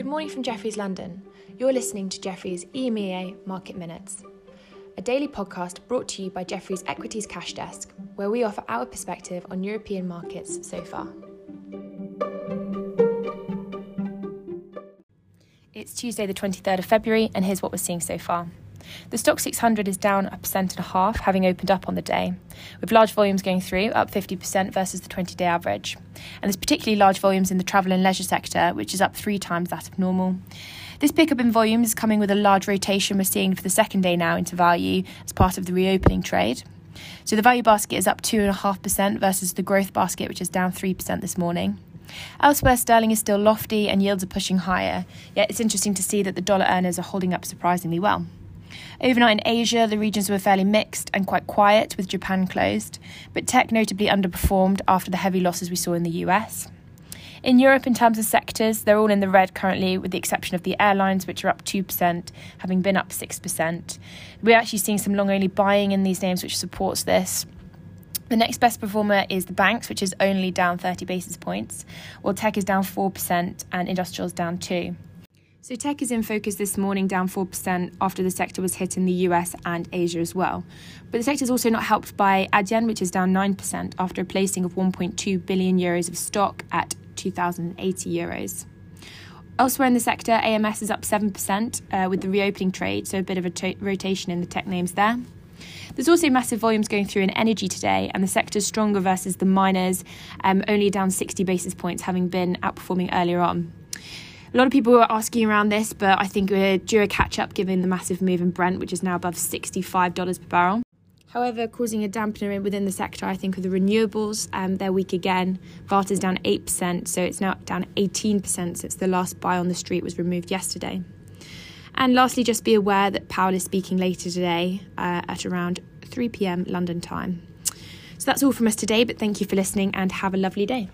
Good morning from Jefferies London. You're listening to Jefferies EMEA Market Minutes, a daily podcast brought to you by Jefferies Equities Cash Desk, where we offer our perspective on European markets so far. It's Tuesday, the 23rd of February, and here's what we're seeing so far. The Stoxx 600 is down a percent and a half, having opened up on the day, with large volumes going through, up 50% versus the 20 day average. And there's particularly large volumes in the travel and leisure sector, which is up three times that of normal. This pickup in volume is coming with a large rotation we're seeing for the second day now into value as part of the reopening trade. So the value basket is up 2.5% versus the growth basket, which is down 3% this morning. Elsewhere, sterling is still lofty and yields are pushing higher, yet it's interesting to see that the dollar earners are holding up surprisingly well. Overnight in Asia, the regions were fairly mixed and quite quiet, with Japan closed, but tech notably underperformed after the heavy losses we saw in the US. In Europe, in terms of sectors, they're all in the red currently, with the exception of the airlines, which are up 2%, having been up 6%. We're actually seeing some long only buying in these names, which supports this. The next best performer is the banks, which is only down 30 basis points, while tech is down 4% and industrials down 2 so tech is in focus this morning, down 4% after the sector was hit in the US and Asia as well. But the sector is also not helped by Adyen, which is down 9% after a placing of 1.2 billion euros of stock at 2,080 euros. Elsewhere in the sector, AMS is up 7% uh, with the reopening trade, so a bit of a rotation in the tech names there. There's also massive volumes going through in energy today, and the sector's stronger versus the miners, um, only down 60 basis points, having been outperforming earlier on. A lot of people were asking around this, but I think we're due a catch up given the massive move in Brent, which is now above $65 per barrel. However, causing a dampener within the sector, I think, are the renewables. Um, they're weak again. Vart is down 8%, so it's now down 18% since the last buy on the street was removed yesterday. And lastly, just be aware that Powell is speaking later today uh, at around 3 pm London time. So that's all from us today, but thank you for listening and have a lovely day.